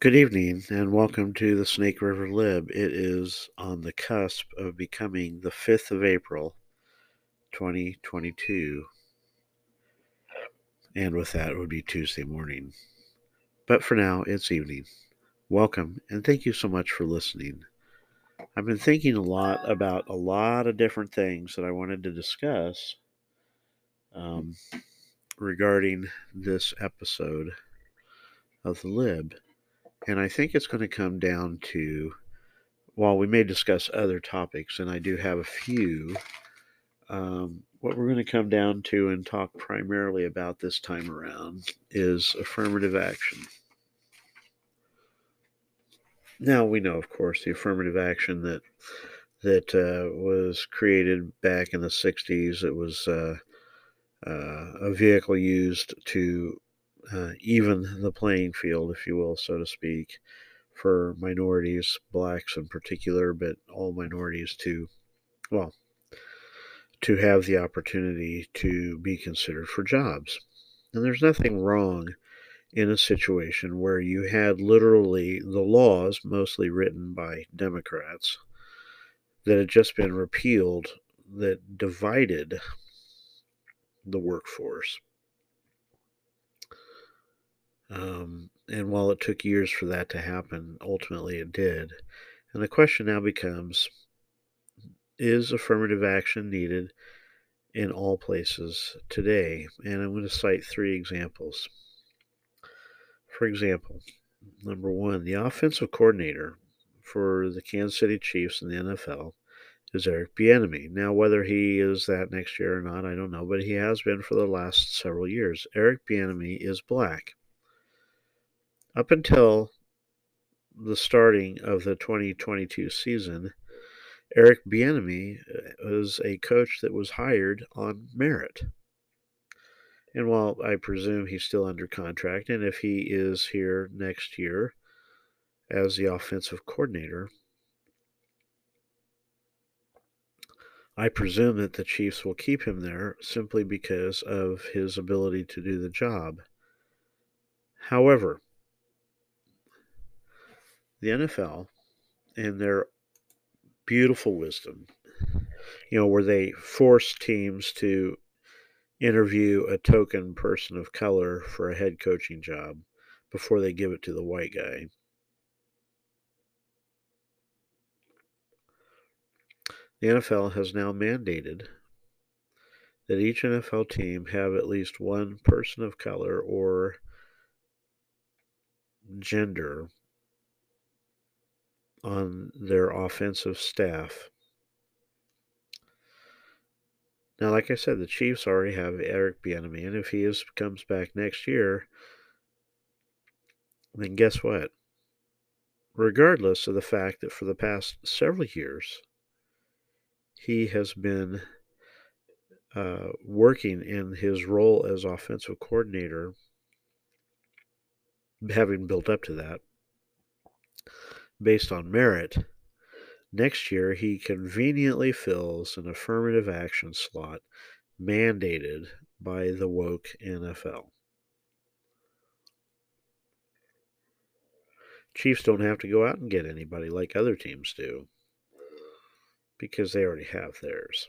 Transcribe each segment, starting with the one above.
Good evening and welcome to the Snake River Lib. It is on the cusp of becoming the 5th of April, 2022. And with that, it would be Tuesday morning. But for now, it's evening. Welcome and thank you so much for listening. I've been thinking a lot about a lot of different things that I wanted to discuss um, regarding this episode of the Lib. And I think it's going to come down to, while we may discuss other topics, and I do have a few, um, what we're going to come down to and talk primarily about this time around is affirmative action. Now we know, of course, the affirmative action that that uh, was created back in the '60s. It was uh, uh, a vehicle used to uh, even the playing field, if you will, so to speak, for minorities, blacks in particular, but all minorities to, well, to have the opportunity to be considered for jobs. And there's nothing wrong in a situation where you had literally the laws, mostly written by Democrats, that had just been repealed that divided the workforce. Um, and while it took years for that to happen, ultimately it did. And the question now becomes is affirmative action needed in all places today? And I'm going to cite three examples. For example, number one, the offensive coordinator for the Kansas City Chiefs in the NFL is Eric Bieniemy. Now, whether he is that next year or not, I don't know, but he has been for the last several years. Eric Bieniemy is black. Up until the starting of the 2022 season, Eric Bieniemy uh, was a coach that was hired on merit. And while I presume he's still under contract, and if he is here next year as the offensive coordinator, I presume that the Chiefs will keep him there simply because of his ability to do the job. However, the NFL and their beautiful wisdom, you know, where they force teams to interview a token person of color for a head coaching job before they give it to the white guy. The NFL has now mandated that each NFL team have at least one person of color or gender on their offensive staff. Now, like I said, the Chiefs already have Eric Bieniemy, and if he is comes back next year, then guess what? Regardless of the fact that for the past several years, he has been uh, working in his role as offensive coordinator, having built up to that, based on merit, next year he conveniently fills an affirmative action slot mandated by the woke NFL. Chiefs don't have to go out and get anybody like other teams do because they already have theirs.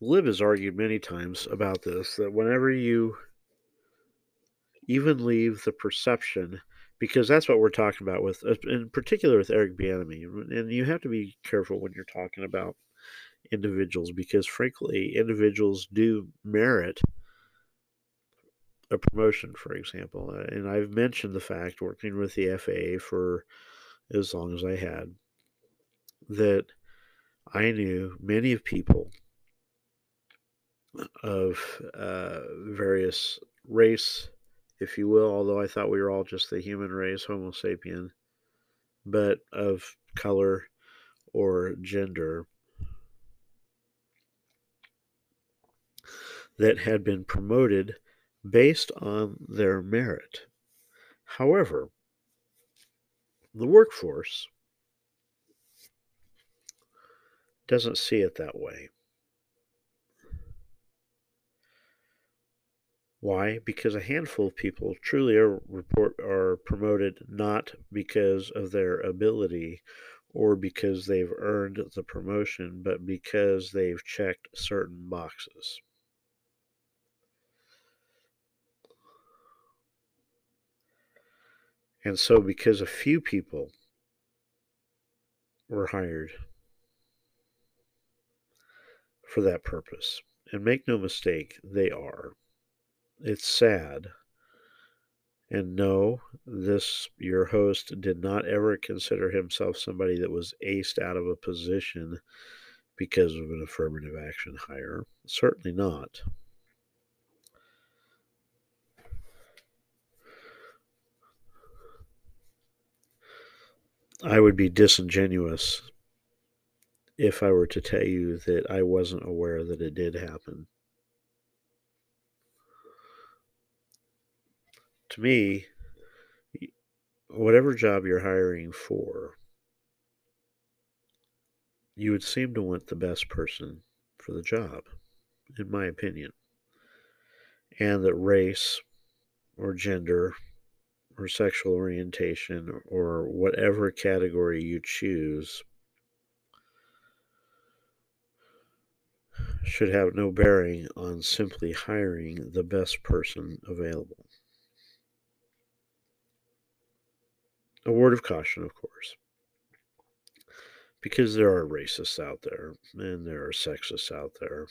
Lib has argued many times about this that whenever you even leave the perception because that's what we're talking about with uh, in particular with Eric Bieniemy and you have to be careful when you're talking about individuals because frankly individuals do merit a promotion for example uh, and I've mentioned the fact working with the FAA for as long as I had that I knew many of people of uh, various race if you will, although I thought we were all just the human race, Homo sapien, but of color or gender that had been promoted based on their merit. However, the workforce doesn't see it that way. Why? Because a handful of people truly are report are promoted not because of their ability or because they've earned the promotion, but because they've checked certain boxes. And so, because a few people were hired for that purpose, and make no mistake, they are. It's sad. And no, this, your host, did not ever consider himself somebody that was aced out of a position because of an affirmative action hire. Certainly not. I would be disingenuous if I were to tell you that I wasn't aware that it did happen. To me, whatever job you're hiring for, you would seem to want the best person for the job, in my opinion. And that race or gender or sexual orientation or whatever category you choose should have no bearing on simply hiring the best person available. A word of caution, of course, because there are racists out there and there are sexists out there.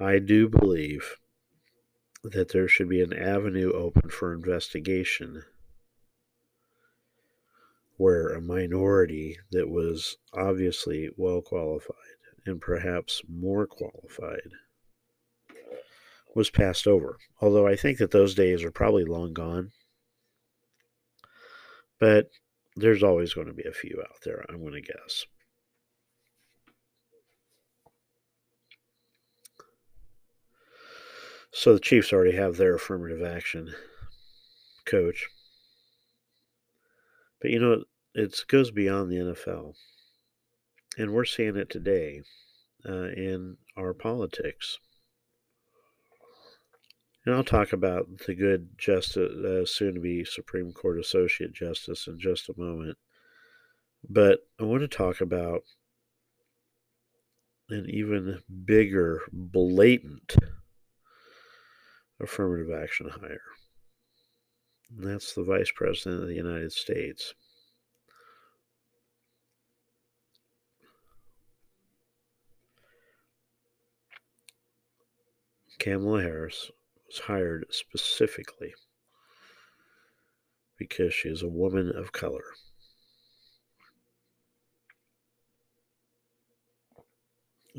I do believe that there should be an avenue open for investigation where a minority that was obviously well qualified and perhaps more qualified was passed over. Although I think that those days are probably long gone. But there's always going to be a few out there, I'm going to guess. So the Chiefs already have their affirmative action coach. But you know, it goes beyond the NFL. And we're seeing it today uh, in our politics. And I'll talk about the good justice, uh, soon to be Supreme Court Associate Justice in just a moment. But I want to talk about an even bigger, blatant affirmative action hire. And that's the Vice President of the United States. Kamala Harris was hired specifically because she is a woman of color.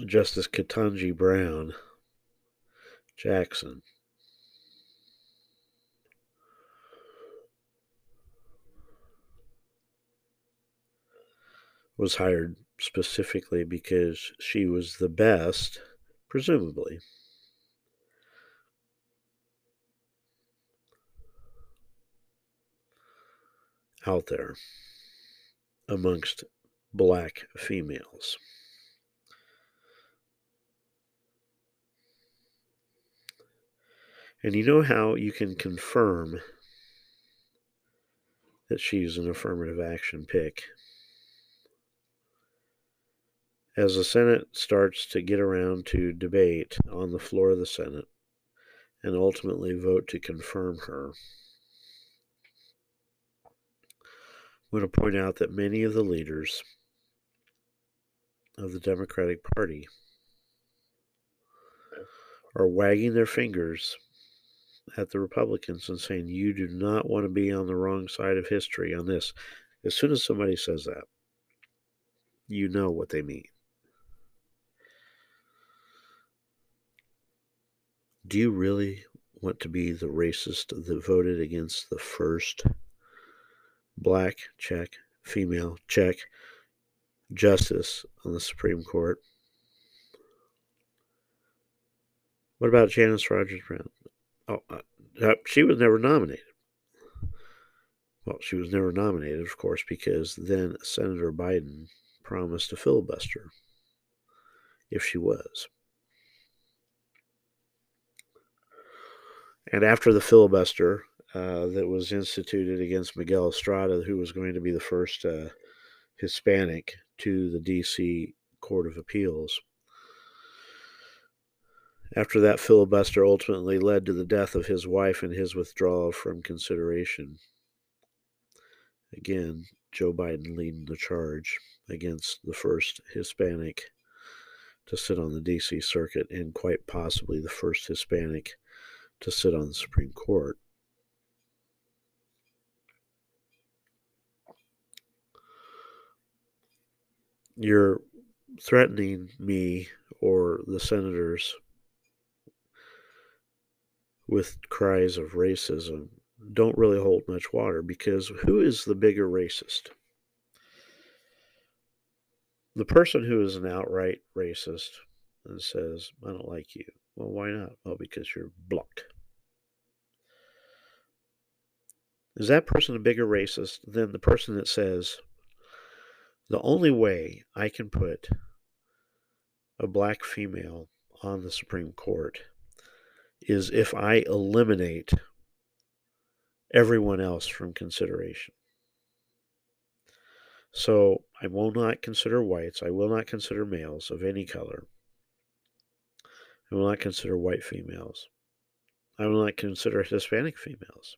Justice Ketanji Brown Jackson was hired specifically because she was the best, presumably. Out there amongst black females. And you know how you can confirm that she's an affirmative action pick? as the Senate starts to get around to debate on the floor of the Senate and ultimately vote to confirm her, I'm going to point out that many of the leaders of the Democratic Party are wagging their fingers at the Republicans and saying, You do not want to be on the wrong side of history on this. As soon as somebody says that, you know what they mean. Do you really want to be the racist that voted against the first black check, female check justice on the Supreme Court? What about Janice Rogers Brown? Oh, uh, she was never nominated. Well, she was never nominated, of course, because then Senator Biden promised to filibuster if she was. And after the filibuster uh, that was instituted against Miguel Estrada, who was going to be the first uh, Hispanic to the D.C. Court of Appeals, after that filibuster ultimately led to the death of his wife and his withdrawal from consideration. Again, Joe Biden leading the charge against the first Hispanic to sit on the D.C. Circuit and quite possibly the first Hispanic to sit on the Supreme Court. You're threatening me or the senators with cries of racism don't really hold much water because who is the bigger racist? The person who is an outright racist and says, I don't like you. Well, why not? Well, because you're black. Is that person a bigger racist than the person that says, the only way I can put a black female on the Supreme Court is if I eliminate everyone else from consideration. So I will not consider whites. I will not consider males of any color. I will not consider white females. I will not consider Hispanic females.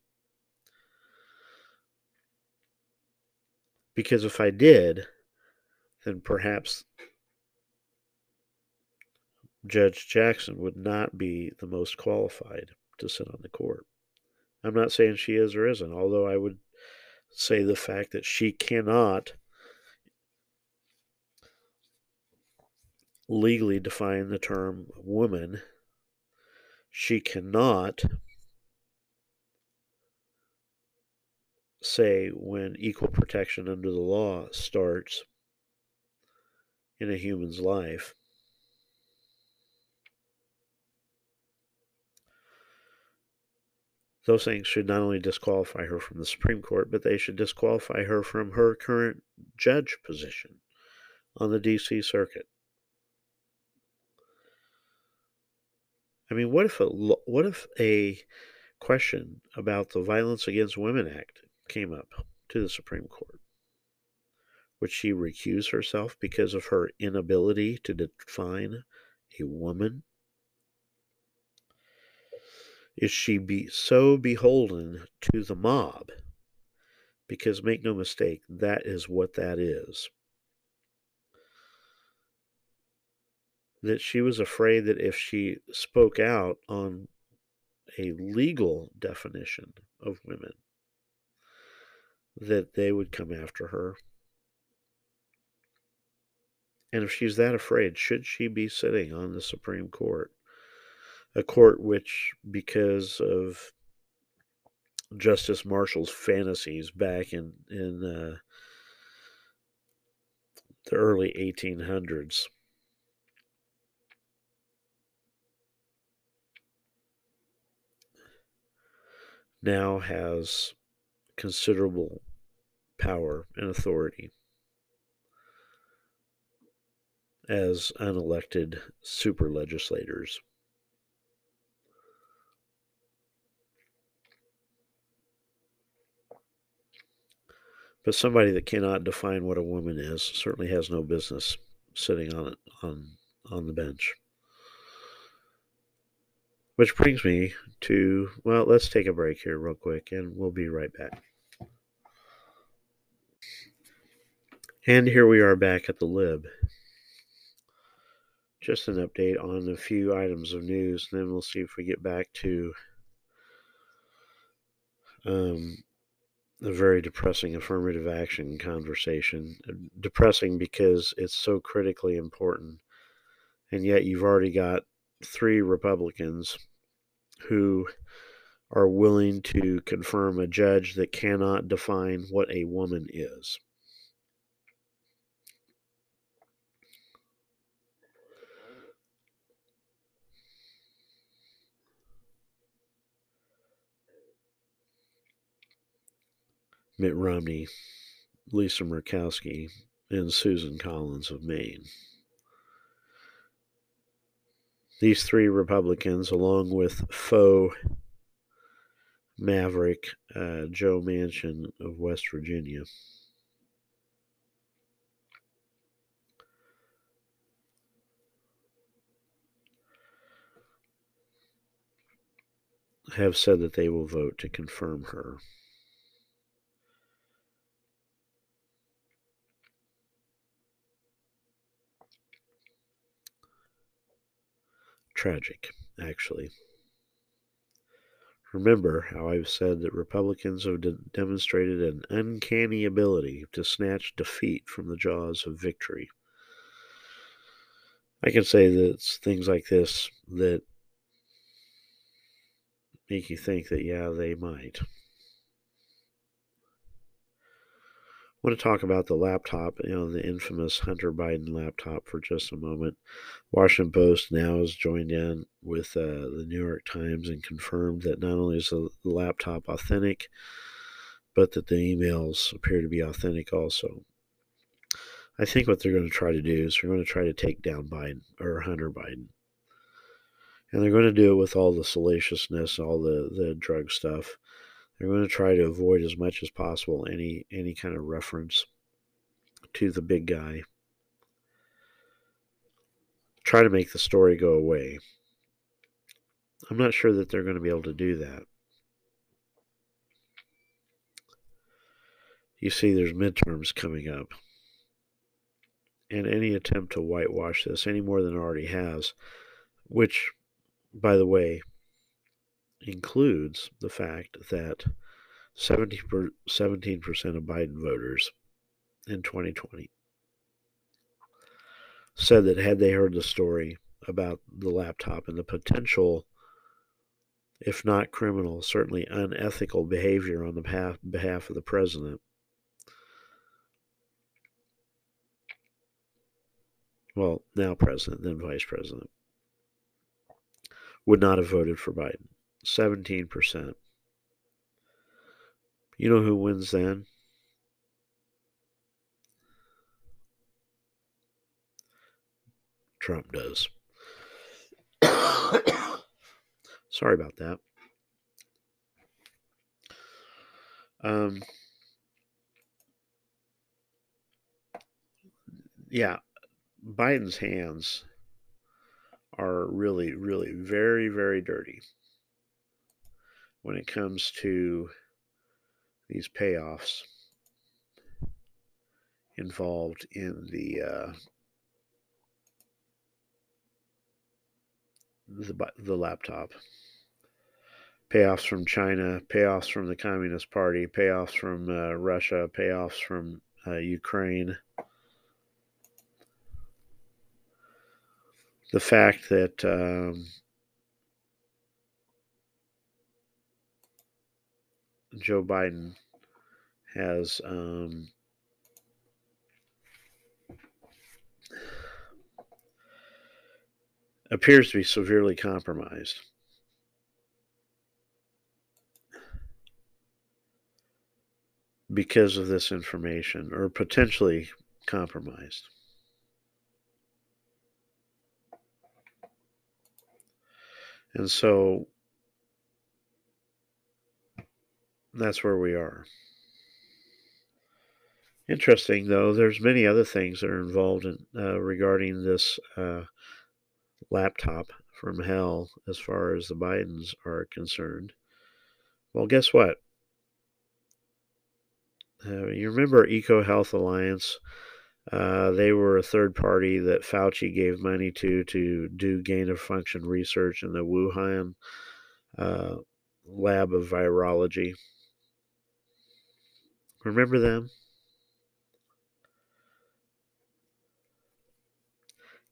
Because if I did, then perhaps Judge Jackson would not be the most qualified to sit on the court. I'm not saying she is or isn't, although I would say the fact that she cannot legally define the term woman, she cannot say when equal protection under the law starts in a human's life those things should not only disqualify her from the Supreme Court, but they should disqualify her from her current judge position on the D.C. Circuit. I mean, what if a what if a question about the Violence Against Women Act came up to the Supreme Court? Would she recuse herself because of her inability to define a woman is she be so beholden to the mob? Because make no mistake, that is what that is. That she was afraid that if she spoke out on a legal definition of women, that they would come after her. And if she's that afraid, should she be sitting on the Supreme Court? a court which, because of Justice Marshall's fantasies back in in uh, the early 1800s, now has considerable power and authority as unelected super legislators. But somebody that cannot define what a woman is certainly has no business sitting on it on on the bench. Which brings me to well, let's take a break here real quick and we'll be right back. And here we are back at the lib. Just an update on a few items of news, and then we'll see if we get back to um, a very depressing affirmative action conversation. Depressing because it's so critically important. And yet you've already got three Republicans who are willing to confirm a judge that cannot define what a woman is. Mitt Romney, Lisa Murkowski, and Susan Collins of Maine. These three Republicans, along with faux maverick uh, Joe Manchin of West Virginia. Have said that they will vote to confirm her. Tragic, actually. Remember how I've said that Republicans have de- demonstrated an uncanny ability to snatch defeat from the jaws of victory. I can say that it's things like this that make you think that, yeah, they might. I want to talk about the laptop, you know, the infamous Hunter Biden laptop for just a moment. Washington Post now has joined in with uh, the New York Times and confirmed that not only is the laptop authentic, but that the emails appear to be authentic also. I think what they're going to try to do is they're going to try to take down Biden or Hunter Biden. And they're going to do it with all the salaciousness, all the, the drug stuff. They're going to try to avoid as much as possible any any kind of reference to the big guy. Try to make the story go away. I'm not sure that they're going to be able to do that. You see, there's midterms coming up. And any attempt to whitewash this any more than it already has, which, by the way, includes the fact that 17% of Biden voters in 2020 said that had they heard the story about the laptop and the potential, if not criminal, certainly unethical behavior on the behalf of the president, well, now president, then vice president, would not have voted for Biden. 17%. You know who wins then? Trump does. Sorry about that. Um, yeah, Biden's hands are really, really very, very dirty when it comes to these payoffs involved in the uh, the the laptop. Payoffs from China, payoffs from the Communist Party, payoffs from uh, Russia, payoffs from uh, Ukraine. The fact that um, Joe Biden has um, appears to be severely compromised. Because of this information, or potentially compromised. And so that's where we are. Interesting, though, there's many other things that are involved in uh, regarding this uh, laptop from hell as far as the Bidens are concerned. Well, guess what? Uh, you remember EcoHealth Alliance? Uh, they were a third party that Fauci gave money to to do gain of function research in the Wuhan uh, lab of virology. Remember them?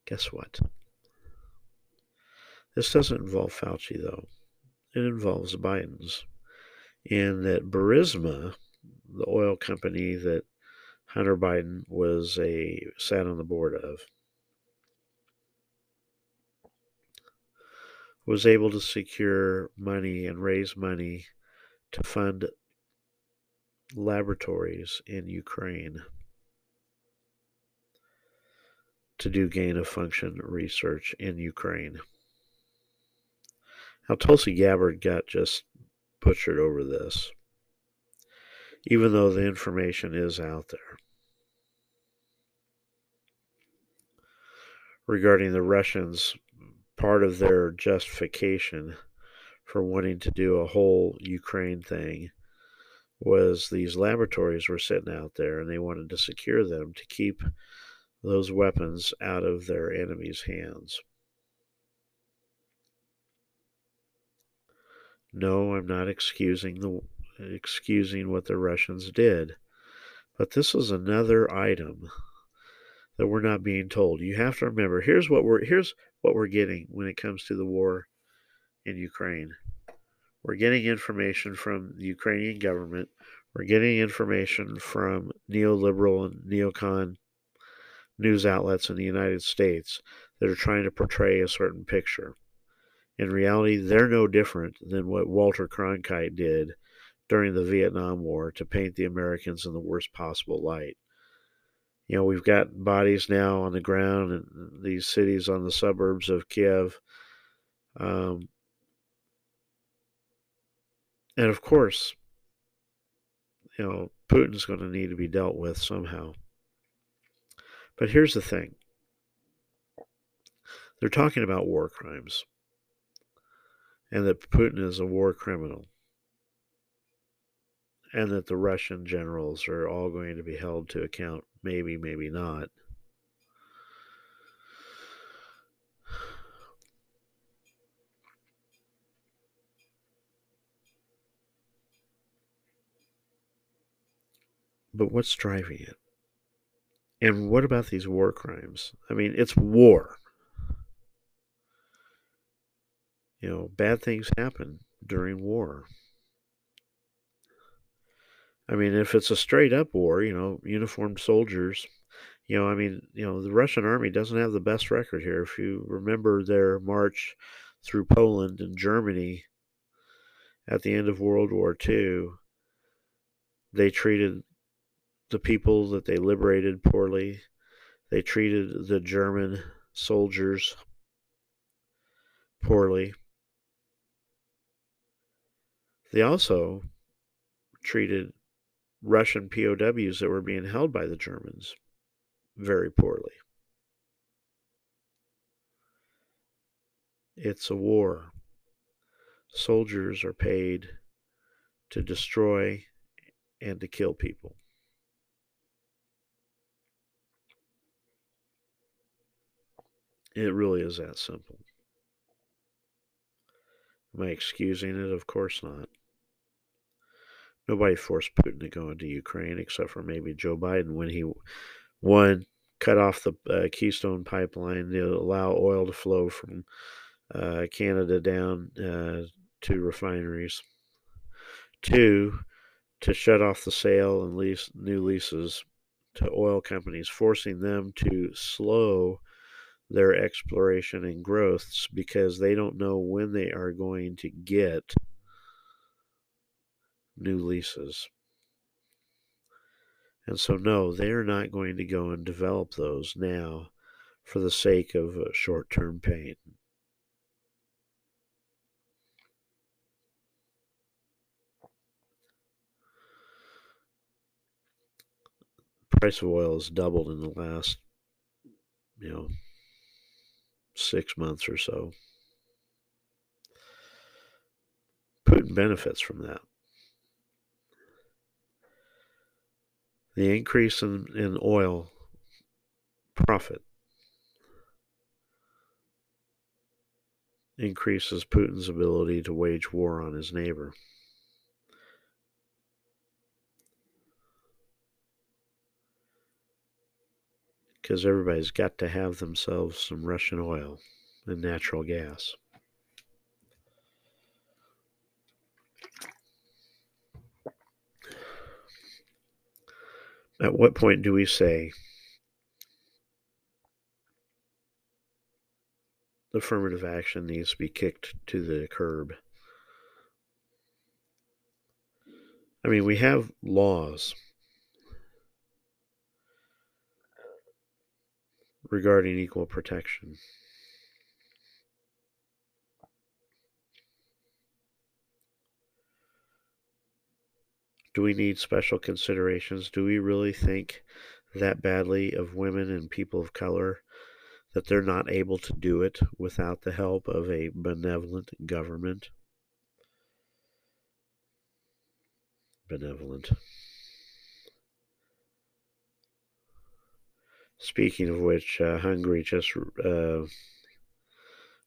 Guess what? This doesn't involve Fauci, though. It involves Biden's. And that Burisma, the oil company that Hunter Biden was a sat on the board of, was able to secure money and raise money to fund laboratories in Ukraine to do gain of function research in Ukraine. Now, Tulsi Gabbard got just butchered over this, even though the information is out there. Regarding the Russians, part of their justification for wanting to do a whole Ukraine thing was these laboratories were sitting out there and they wanted to secure them to keep those weapons out of their enemies' hands. No, I'm not excusing the excusing what the Russians did. But this is another item that we're not being told. You have to remember, here's what we're here's what we're getting when it comes to the war in Ukraine. We're getting information from the Ukrainian government. We're getting information from neoliberal and neocon news outlets in the United States that are trying to portray a certain picture. In reality, they're no different than what Walter Cronkite did during the Vietnam War to paint the Americans in the worst possible light. You know, we've got bodies now on the ground in these cities on the suburbs of Kiev. Um, and of course, you know, Putin's going to need to be dealt with somehow. But here's the thing they're talking about war crimes and that Putin is a war criminal and that the Russian generals are all going to be held to account. Maybe, maybe not. But what's driving it? And what about these war crimes? I mean, it's war. You know, bad things happen during war. I mean, if it's a straight up war, you know, uniformed soldiers, you know, I mean, you know, the Russian army doesn't have the best record here. If you remember their march through Poland and Germany at the end of World War II, they treated the people that they liberated poorly. They treated the German soldiers poorly. They also treated Russian POWs that were being held by the Germans very poorly. It's a war. Soldiers are paid to destroy and to kill people. It really is that simple. Am I excusing it? Of course not. Nobody forced Putin to go into Ukraine except for maybe Joe Biden when he, one, cut off the uh, Keystone pipeline to allow oil to flow from uh, Canada down uh, to refineries. Two, to shut off the sale and lease new leases to oil companies, forcing them to slow their exploration and growths because they don't know when they are going to get new leases. And so, no, they are not going to go and develop those now for the sake of uh, short term pain. price of oil has doubled in the last, you know, six months or so. Putin benefits from that. The increase in, in oil profit increases Putin's ability to wage war on his neighbor. Because everybody's got to have themselves some Russian oil and natural gas. At what point do we say the affirmative action needs to be kicked to the curb? I mean, we have laws regarding equal protection. Do we need special considerations? Do we really think that badly of women and people of color that they're not able to do it without the help of a benevolent government? Benevolent. Speaking of which, uh, Hungary just uh,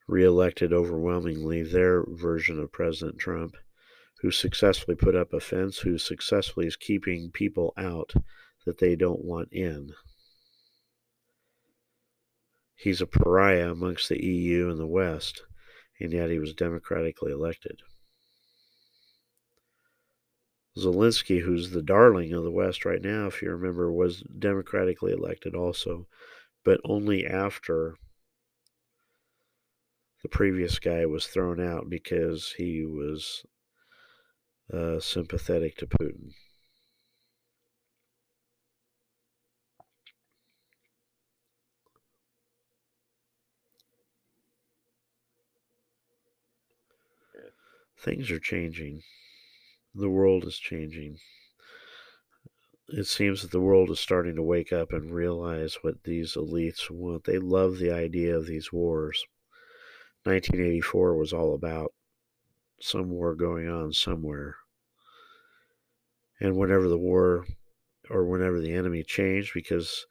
reelected overwhelmingly their version of President Trump, who successfully put up a fence, who successfully is keeping people out that they don't want in. He's a pariah amongst the EU and the West, and yet he was democratically elected. Zelensky, who's the darling of the West right now, if you remember, was democratically elected also, but only after the previous guy was thrown out because he was uh, sympathetic to Putin. Things are changing. The world is changing. It seems that the world is starting to wake up and realize what these elites want. They love the idea of these wars. 1984 was all about some war going on somewhere. And whenever the war or whenever the enemy changed, because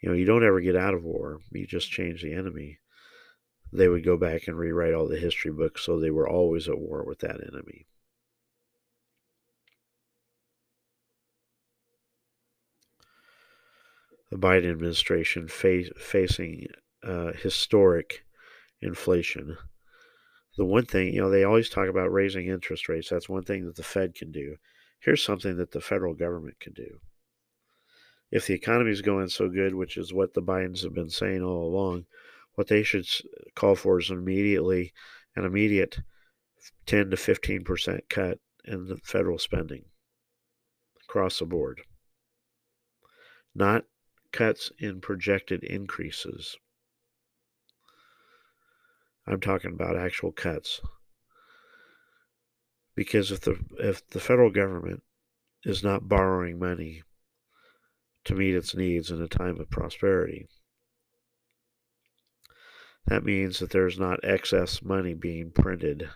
you know, you don't ever get out of war, you just change the enemy. They would go back and rewrite all the history books so they were always at war with that enemy. The Biden administration facing uh, historic inflation. The one thing, you know, they always talk about raising interest rates. That's one thing that the Fed can do. Here's something that the federal government can do. If the economy is going so good, which is what the Bidens have been saying all along, what they should call for is immediately an immediate 10 to 15 percent cut in the federal spending across the board. Not cuts in projected increases. I'm talking about actual cuts. Because if the if the federal government is not borrowing money to meet its needs in a time of prosperity, that means that there's not excess money being printed.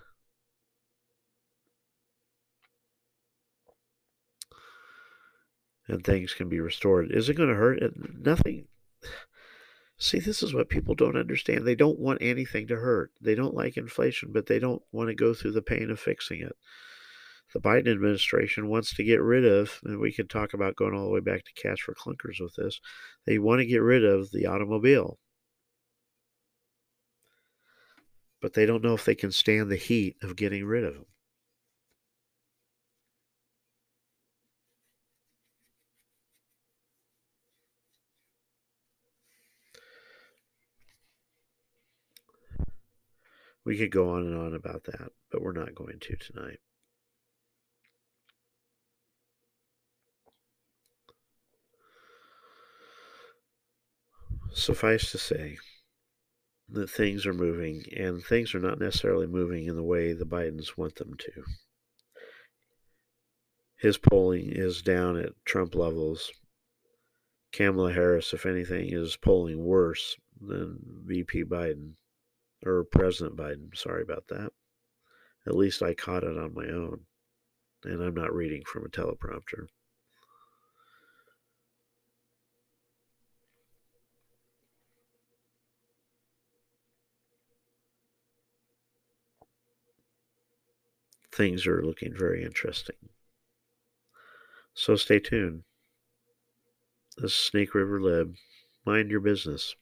And things can be restored. Is it going to hurt? Nothing. See, this is what people don't understand. They don't want anything to hurt. They don't like inflation, but they don't want to go through the pain of fixing it. The Biden administration wants to get rid of, and we can talk about going all the way back to cash for clunkers with this. They want to get rid of the automobile. But they don't know if they can stand the heat of getting rid of them. We could go on and on about that, but we're not going to tonight. Suffice to say that things are moving, and things are not necessarily moving in the way the Bidens want them to. His polling is down at Trump levels. Kamala Harris, if anything, is polling worse than VP Biden or President Biden. Sorry about that. At least I caught it on my own, and I'm not reading from a teleprompter. Things are looking very interesting. So stay tuned. This is Snake River Lib. Mind your business.